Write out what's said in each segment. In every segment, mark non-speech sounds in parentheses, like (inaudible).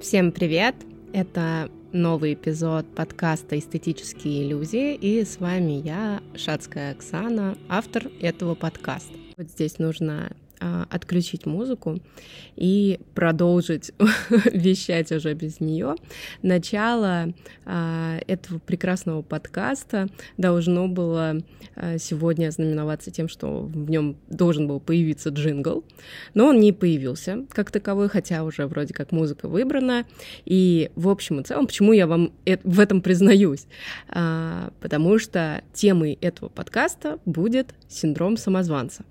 Всем привет! Это новый эпизод подкаста «Эстетические иллюзии», и с вами я, Шацкая Оксана, автор этого подкаста. Вот здесь нужно отключить музыку и продолжить (laughs) вещать уже без нее. Начало а, этого прекрасного подкаста должно было а, сегодня знаменоваться тем, что в нем должен был появиться джингл, но он не появился как таковой, хотя уже вроде как музыка выбрана. И в общем и целом, почему я вам в этом признаюсь? Потому что темой этого подкаста будет синдром самозванца.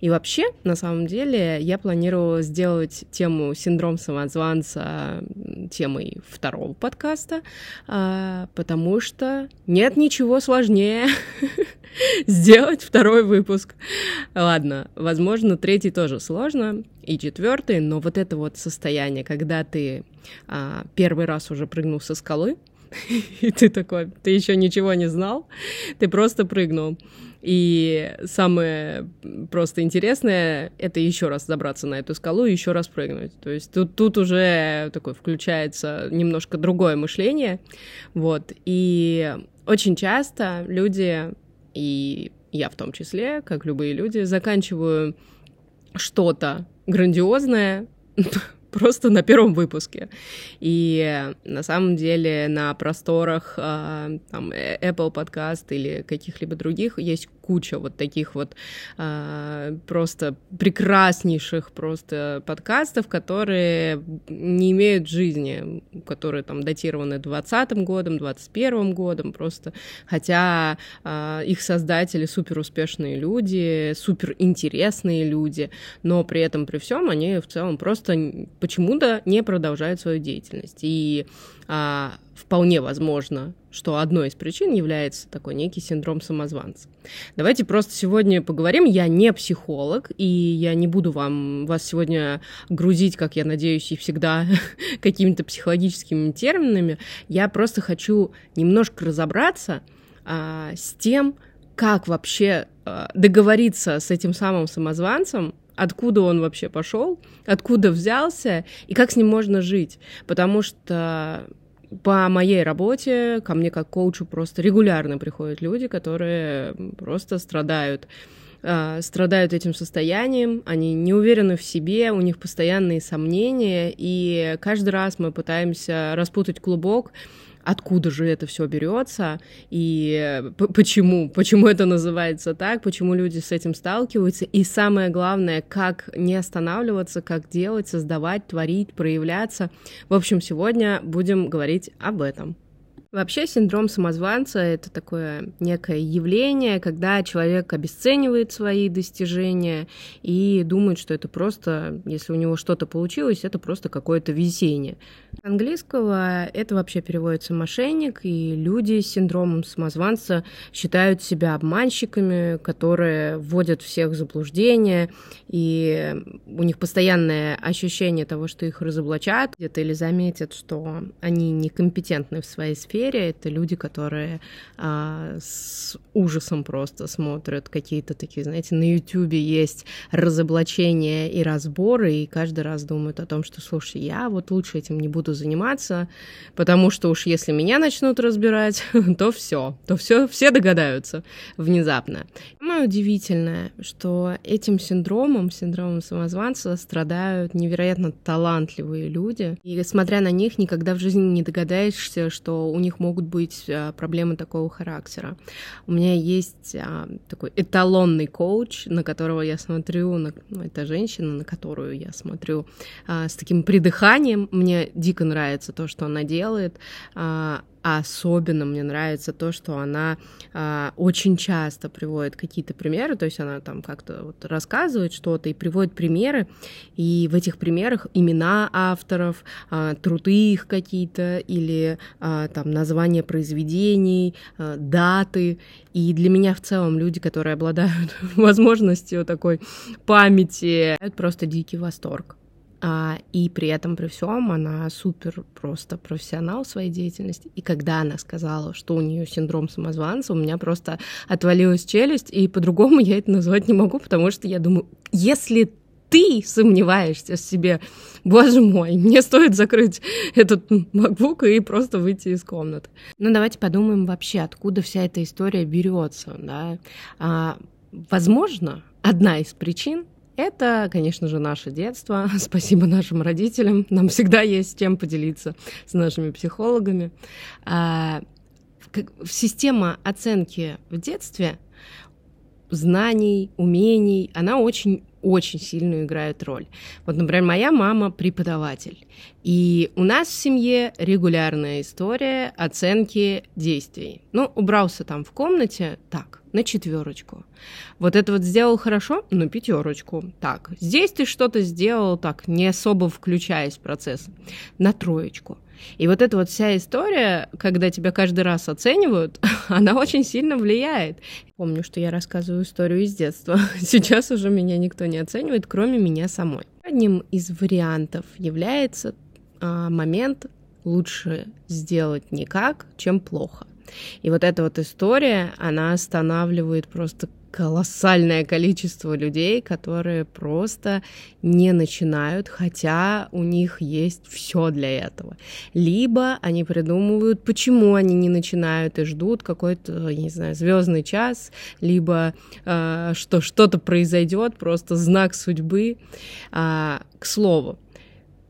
И вообще, на самом деле, я планировала сделать тему синдром самозванца темой второго подкаста, а, потому что нет ничего сложнее (laughs) сделать второй выпуск. Ладно, возможно, третий тоже сложно, и четвертый, но вот это вот состояние, когда ты а, первый раз уже прыгнул со скалы, (laughs) и ты такой, ты еще ничего не знал, ты просто прыгнул. И самое просто интересное — это еще раз забраться на эту скалу и еще раз прыгнуть. То есть тут, тут уже такое включается немножко другое мышление. Вот. И очень часто люди, и я в том числе, как любые люди, заканчиваю что-то грандиозное (laughs) просто на первом выпуске. И на самом деле на просторах а, там, Apple Podcast или каких-либо других есть куча вот таких вот а, просто прекраснейших просто подкастов, которые не имеют жизни, которые там датированы 20 годом, 21 годом просто, хотя а, их создатели супер успешные люди, супер интересные люди, но при этом при всем они в целом просто почему-то не продолжают свою деятельность. И а, вполне возможно, что одной из причин является такой некий синдром самозванца. Давайте просто сегодня поговорим. Я не психолог, и я не буду вам, вас сегодня грузить, как я надеюсь, и всегда (laughs) какими-то психологическими терминами. Я просто хочу немножко разобраться а, с тем, как вообще а, договориться с этим самым самозванцем, откуда он вообще пошел, откуда взялся и как с ним можно жить. Потому что по моей работе ко мне как коучу просто регулярно приходят люди, которые просто страдают а, страдают этим состоянием, они не уверены в себе, у них постоянные сомнения, и каждый раз мы пытаемся распутать клубок, откуда же это все берется и почему, почему это называется так, почему люди с этим сталкиваются, и самое главное, как не останавливаться, как делать, создавать, творить, проявляться. В общем, сегодня будем говорить об этом. Вообще синдром самозванца — это такое некое явление, когда человек обесценивает свои достижения и думает, что это просто, если у него что-то получилось, это просто какое-то везение. С английского это вообще переводится «мошенник», и люди с синдромом самозванца считают себя обманщиками, которые вводят всех в заблуждение, и у них постоянное ощущение того, что их разоблачат где-то или заметят, что они некомпетентны в своей сфере, сфере. Это люди, которые а, с ужасом просто смотрят какие-то такие, знаете, на Ютубе есть разоблачения и разборы, и каждый раз думают о том, что, слушай, я вот лучше этим не буду заниматься, потому что уж если меня начнут разбирать, (laughs) то все, то все, все догадаются внезапно. Самое удивительное, что этим синдромом, синдромом самозванца страдают невероятно талантливые люди, и смотря на них, никогда в жизни не догадаешься, что у них них могут быть а, проблемы такого характера. У меня есть а, такой эталонный коуч, на которого я смотрю, на, ну, это женщина, на которую я смотрю а, с таким придыханием. Мне дико нравится то, что она делает. А особенно мне нравится то, что она а, очень часто приводит какие-то примеры, то есть она там как-то вот рассказывает что-то и приводит примеры, и в этих примерах имена авторов, а, труды их какие-то или а, там названия произведений, а, даты. И для меня в целом люди, которые обладают (laughs) возможностью такой памяти, это просто дикий восторг. А, и при этом, при всем, она супер просто профессионал в своей деятельности. И когда она сказала, что у нее синдром самозванца, у меня просто отвалилась челюсть, и по-другому я это назвать не могу, потому что я думаю, если ты сомневаешься в себе. Боже мой, мне стоит закрыть этот MacBook и просто выйти из комнаты. Ну, давайте подумаем вообще, откуда вся эта история берется, да. А, возможно, одна из причин это, конечно же, наше детство. (laughs) Спасибо нашим родителям. Нам всегда есть чем поделиться с нашими психологами. А, система оценки в детстве знаний, умений, она очень очень сильно играет роль. Вот, например, моя мама преподаватель, и у нас в семье регулярная история оценки действий. Ну, убрался там в комнате, так, на четверочку. Вот это вот сделал хорошо, на пятерочку. Так, здесь ты что-то сделал так, не особо включаясь в процесс, на троечку. И вот эта вот вся история, когда тебя каждый раз оценивают, (laughs) она очень сильно влияет. Помню, что я рассказываю историю из детства. (laughs) Сейчас уже меня никто не оценивает, кроме меня самой. Одним из вариантов является а, момент лучше сделать никак, чем плохо. И вот эта вот история, она останавливает просто колоссальное количество людей, которые просто не начинают, хотя у них есть все для этого. Либо они придумывают, почему они не начинают и ждут какой-то, не знаю, звездный час, либо э, что что-то произойдет, просто знак судьбы. А, к слову,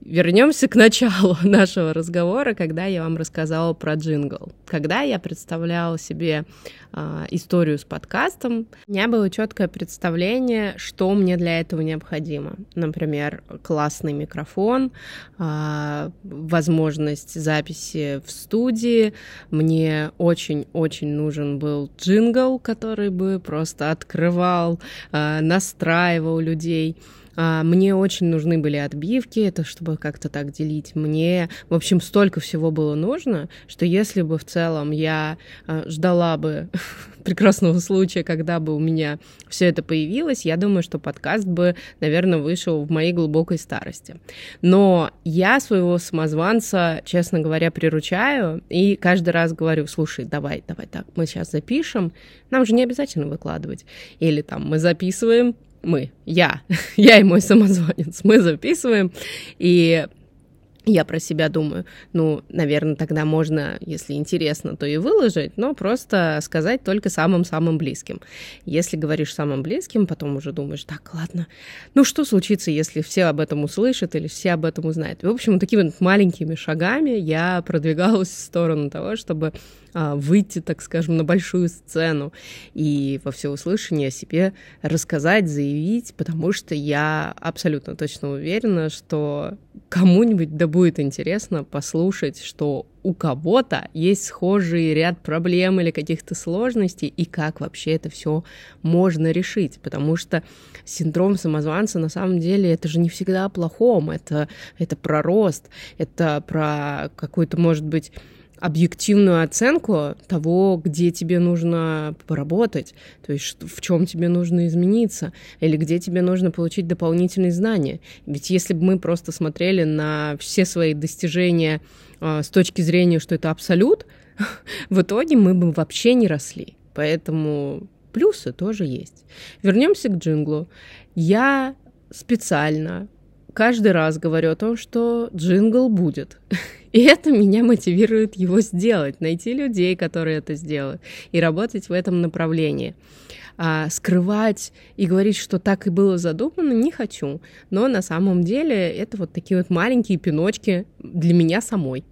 Вернемся к началу (laughs) нашего разговора, когда я вам рассказала про джингл. Когда я представляла себе э, историю с подкастом, у меня было четкое представление, что мне для этого необходимо. Например, классный микрофон, э, возможность записи в студии. Мне очень-очень нужен был джингл, который бы просто открывал, э, настраивал людей. А, мне очень нужны были отбивки, это чтобы как-то так делить. Мне, в общем, столько всего было нужно, что если бы в целом я а, ждала бы (laughs) прекрасного случая, когда бы у меня все это появилось, я думаю, что подкаст бы, наверное, вышел в моей глубокой старости. Но я своего самозванца, честно говоря, приручаю и каждый раз говорю, слушай, давай, давай так, мы сейчас запишем, нам же не обязательно выкладывать. Или там мы записываем, мы, я, (laughs) я и мой самозванец, мы записываем, и я про себя думаю, ну, наверное, тогда можно, если интересно, то и выложить, но просто сказать только самым-самым близким. Если говоришь самым близким, потом уже думаешь, так, ладно, ну что случится, если все об этом услышат или все об этом узнают? В общем, такими маленькими шагами я продвигалась в сторону того, чтобы выйти, так скажем, на большую сцену и во всеуслышание о себе рассказать, заявить, потому что я абсолютно точно уверена, что кому-нибудь да будет интересно послушать, что у кого-то есть схожий ряд проблем или каких-то сложностей, и как вообще это все можно решить. Потому что синдром самозванца на самом деле это же не всегда о плохом, это, это про рост, это про какой-то, может быть, объективную оценку того, где тебе нужно поработать, то есть в чем тебе нужно измениться, или где тебе нужно получить дополнительные знания. Ведь если бы мы просто смотрели на все свои достижения э, с точки зрения, что это абсолют, (laughs) в итоге мы бы вообще не росли. Поэтому плюсы тоже есть. Вернемся к джинглу. Я специально каждый раз говорю о том, что джингл будет. (laughs) И это меня мотивирует его сделать, найти людей, которые это сделают, и работать в этом направлении. А, скрывать и говорить, что так и было задумано, не хочу. Но на самом деле это вот такие вот маленькие пиночки для меня самой.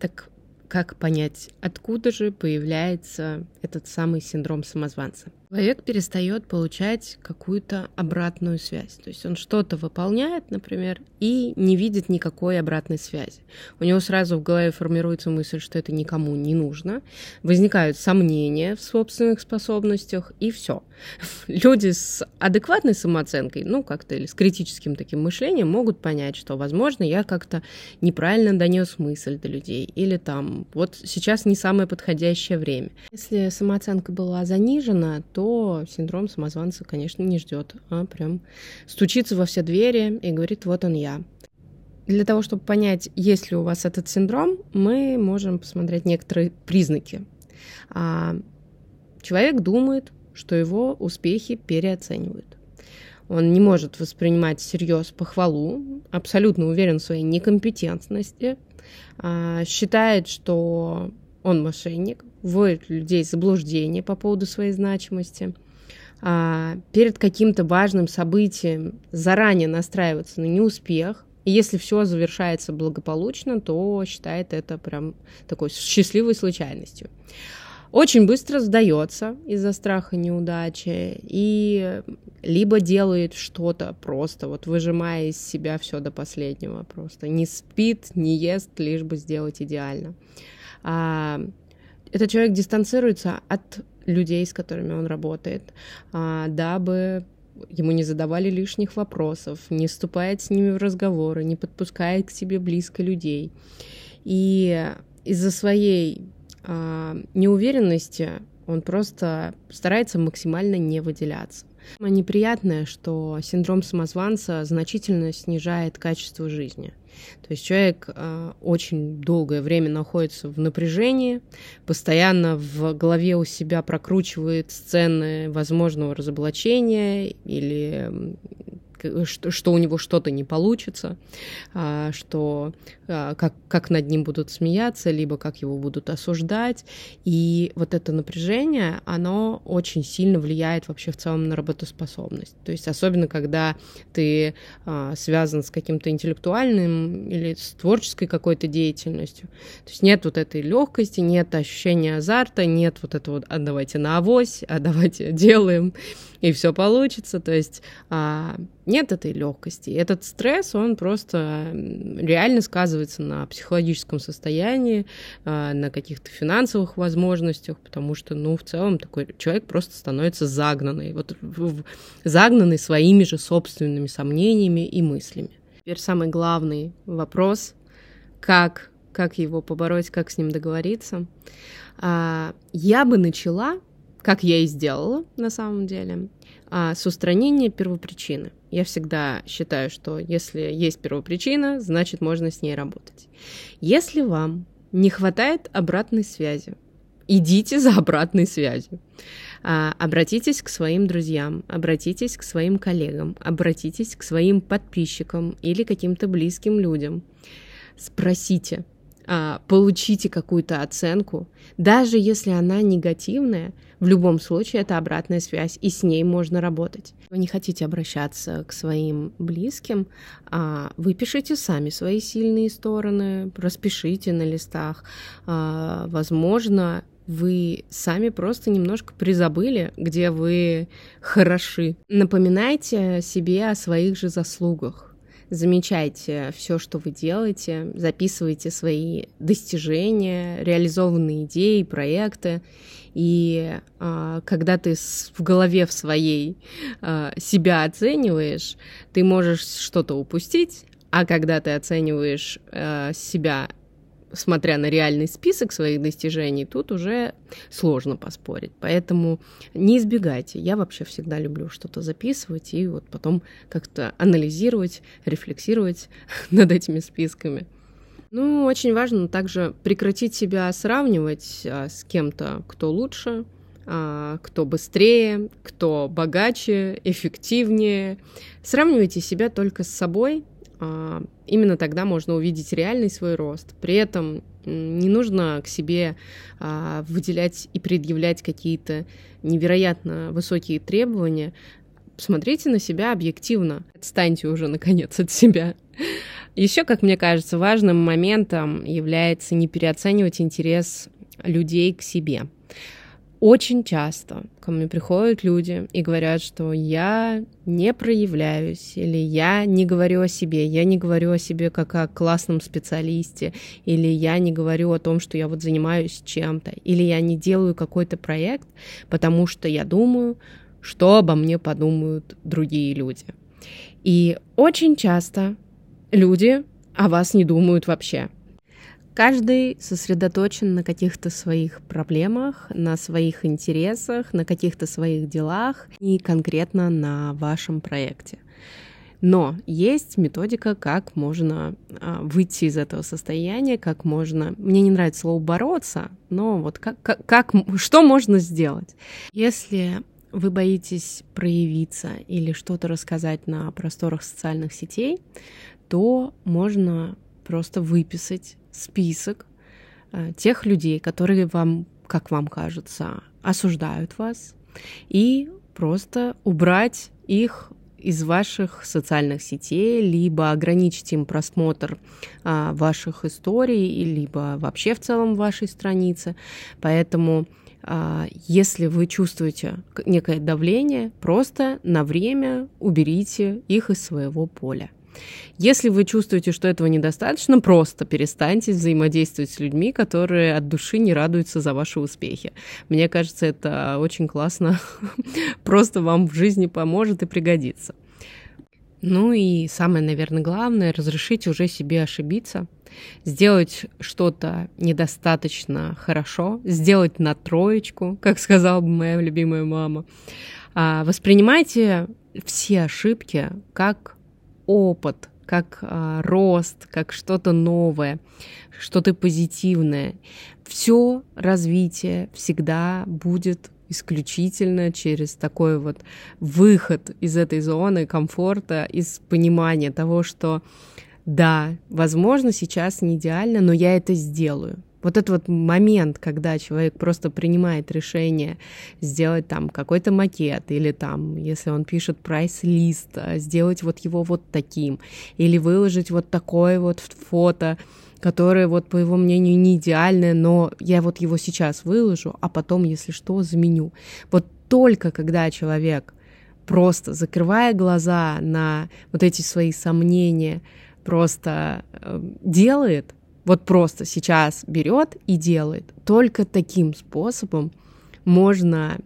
Так как понять, откуда же появляется этот самый синдром самозванца? Человек перестает получать какую-то обратную связь. То есть он что-то выполняет, например, и не видит никакой обратной связи. У него сразу в голове формируется мысль, что это никому не нужно. Возникают сомнения в собственных способностях, и все. (laughs) Люди с адекватной самооценкой, ну, как-то или с критическим таким мышлением могут понять, что, возможно, я как-то неправильно донес мысль до людей, или там, вот сейчас не самое подходящее время. Если самооценка была занижена, то то синдром самозванца, конечно, не ждет, а прям стучится во все двери и говорит, вот он я. Для того, чтобы понять, есть ли у вас этот синдром, мы можем посмотреть некоторые признаки. А, человек думает, что его успехи переоценивают. Он не может воспринимать всерьез похвалу, абсолютно уверен в своей некомпетентности, а, считает, что он мошенник, вводит людей в заблуждение по поводу своей значимости, а, перед каким-то важным событием заранее настраиваться на неуспех, и если все завершается благополучно, то считает это прям такой счастливой случайностью. Очень быстро сдается из-за страха неудачи и либо делает что-то просто, вот выжимая из себя все до последнего просто. Не спит, не ест, лишь бы сделать идеально. А, этот человек дистанцируется от людей, с которыми он работает, а, дабы ему не задавали лишних вопросов, не вступает с ними в разговоры, не подпускает к себе близко людей. И из-за своей а, неуверенности он просто старается максимально не выделяться. Неприятное, что синдром самозванца значительно снижает качество жизни. То есть человек э, очень долгое время находится в напряжении, постоянно в голове у себя прокручивает сцены возможного разоблачения или что, что у него что-то не получится, а, что а, как, как над ним будут смеяться, либо как его будут осуждать. И вот это напряжение, оно очень сильно влияет вообще в целом на работоспособность. То есть особенно, когда ты а, связан с каким-то интеллектуальным или с творческой какой-то деятельностью. То есть нет вот этой легкости, нет ощущения азарта, нет вот этого «а давайте на авось, а давайте (laughs) делаем» и все получится. То есть нет этой легкости. Этот стресс, он просто реально сказывается на психологическом состоянии, а, на каких-то финансовых возможностях, потому что, ну, в целом такой человек просто становится загнанный, вот загнанный своими же собственными сомнениями и мыслями. Теперь самый главный вопрос, как, как его побороть, как с ним договориться. А, я бы начала как я и сделала на самом деле, а, с устранения первопричины. Я всегда считаю, что если есть первопричина, значит можно с ней работать. Если вам не хватает обратной связи, идите за обратной связью. А, обратитесь к своим друзьям, обратитесь к своим коллегам, обратитесь к своим подписчикам или каким-то близким людям. Спросите, получите какую-то оценку, даже если она негативная, в любом случае это обратная связь, и с ней можно работать. Вы не хотите обращаться к своим близким, а вы пишите сами свои сильные стороны, распишите на листах. А, возможно, вы сами просто немножко призабыли, где вы хороши. Напоминайте себе о своих же заслугах замечайте все, что вы делаете, записывайте свои достижения, реализованные идеи, проекты. И а, когда ты в голове в своей а, себя оцениваешь, ты можешь что-то упустить, а когда ты оцениваешь а, себя смотря на реальный список своих достижений, тут уже сложно поспорить. Поэтому не избегайте. Я вообще всегда люблю что-то записывать и вот потом как-то анализировать, рефлексировать (laughs) над этими списками. Ну, очень важно также прекратить себя сравнивать а, с кем-то, кто лучше, а, кто быстрее, кто богаче, эффективнее. Сравнивайте себя только с собой, именно тогда можно увидеть реальный свой рост. При этом не нужно к себе а, выделять и предъявлять какие-то невероятно высокие требования. Смотрите на себя объективно. Отстаньте уже, (laughs) наконец, от себя. Еще, как мне кажется, важным моментом является не переоценивать интерес людей к себе. Очень часто ко мне приходят люди и говорят, что я не проявляюсь, или я не говорю о себе, я не говорю о себе как о классном специалисте, или я не говорю о том, что я вот занимаюсь чем-то, или я не делаю какой-то проект, потому что я думаю, что обо мне подумают другие люди. И очень часто люди о вас не думают вообще. Каждый сосредоточен на каких-то своих проблемах, на своих интересах, на каких-то своих делах и конкретно на вашем проекте. Но есть методика, как можно а, выйти из этого состояния, как можно... Мне не нравится слово «бороться», но вот как, как, как, что можно сделать? Если вы боитесь проявиться или что-то рассказать на просторах социальных сетей, то можно просто выписать список э, тех людей, которые вам, как вам кажется, осуждают вас, и просто убрать их из ваших социальных сетей, либо ограничить им просмотр а, ваших историй, либо вообще в целом вашей страницы. Поэтому а, если вы чувствуете некое давление, просто на время уберите их из своего поля. Если вы чувствуете, что этого недостаточно, просто перестаньте взаимодействовать с людьми, которые от души не радуются за ваши успехи. Мне кажется, это очень классно, (laughs) просто вам в жизни поможет и пригодится. Ну и самое, наверное, главное, разрешить уже себе ошибиться, сделать что-то недостаточно хорошо, сделать на троечку, как сказала бы моя любимая мама. А, воспринимайте все ошибки как опыт, как а, рост, как что-то новое, что-то позитивное. Все развитие всегда будет исключительно через такой вот выход из этой зоны комфорта, из понимания того, что да, возможно, сейчас не идеально, но я это сделаю. Вот этот вот момент, когда человек просто принимает решение сделать там какой-то макет, или там, если он пишет прайс-лист, а, сделать вот его вот таким, или выложить вот такое вот фото, которое вот, по его мнению, не идеальное, но я вот его сейчас выложу, а потом, если что, заменю. Вот только когда человек просто закрывая глаза на вот эти свои сомнения, просто э, делает, вот просто сейчас берет и делает. Только таким способом можно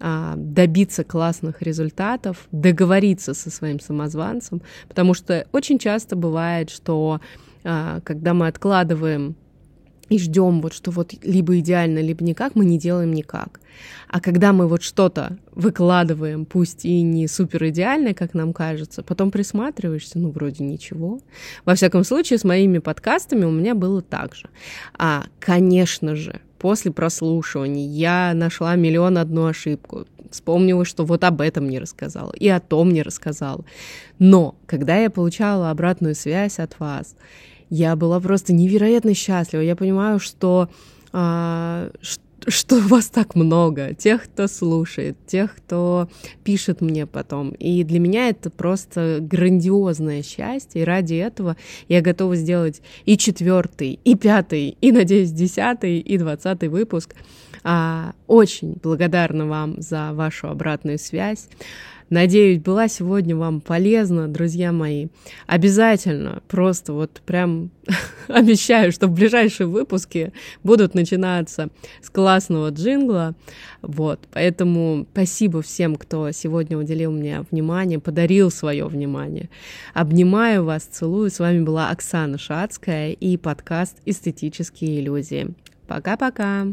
а, добиться классных результатов, договориться со своим самозванцем, потому что очень часто бывает, что а, когда мы откладываем и ждем вот, что вот либо идеально, либо никак, мы не делаем никак. А когда мы вот что-то выкладываем, пусть и не супер идеальное, как нам кажется, потом присматриваешься, ну, вроде ничего. Во всяком случае, с моими подкастами у меня было так же. А, конечно же, после прослушивания я нашла миллион одну ошибку. Вспомнила, что вот об этом не рассказала, и о том не рассказала. Но, когда я получала обратную связь от вас, я была просто невероятно счастлива. Я понимаю, что, а, что (laughs) вас так много, тех, кто слушает, тех, кто пишет мне потом. И для меня это просто грандиозное счастье. И ради этого я готова сделать и четвертый, и пятый, и, надеюсь, десятый, и двадцатый выпуск. А, очень благодарна вам за вашу обратную связь. Надеюсь, была сегодня вам полезна, друзья мои. Обязательно, просто вот прям (laughs) обещаю, что в ближайшие выпуски будут начинаться с классного джингла. Вот, поэтому спасибо всем, кто сегодня уделил мне внимание, подарил свое внимание. Обнимаю вас, целую. С вами была Оксана Шацкая и подкаст «Эстетические иллюзии». Пока-пока!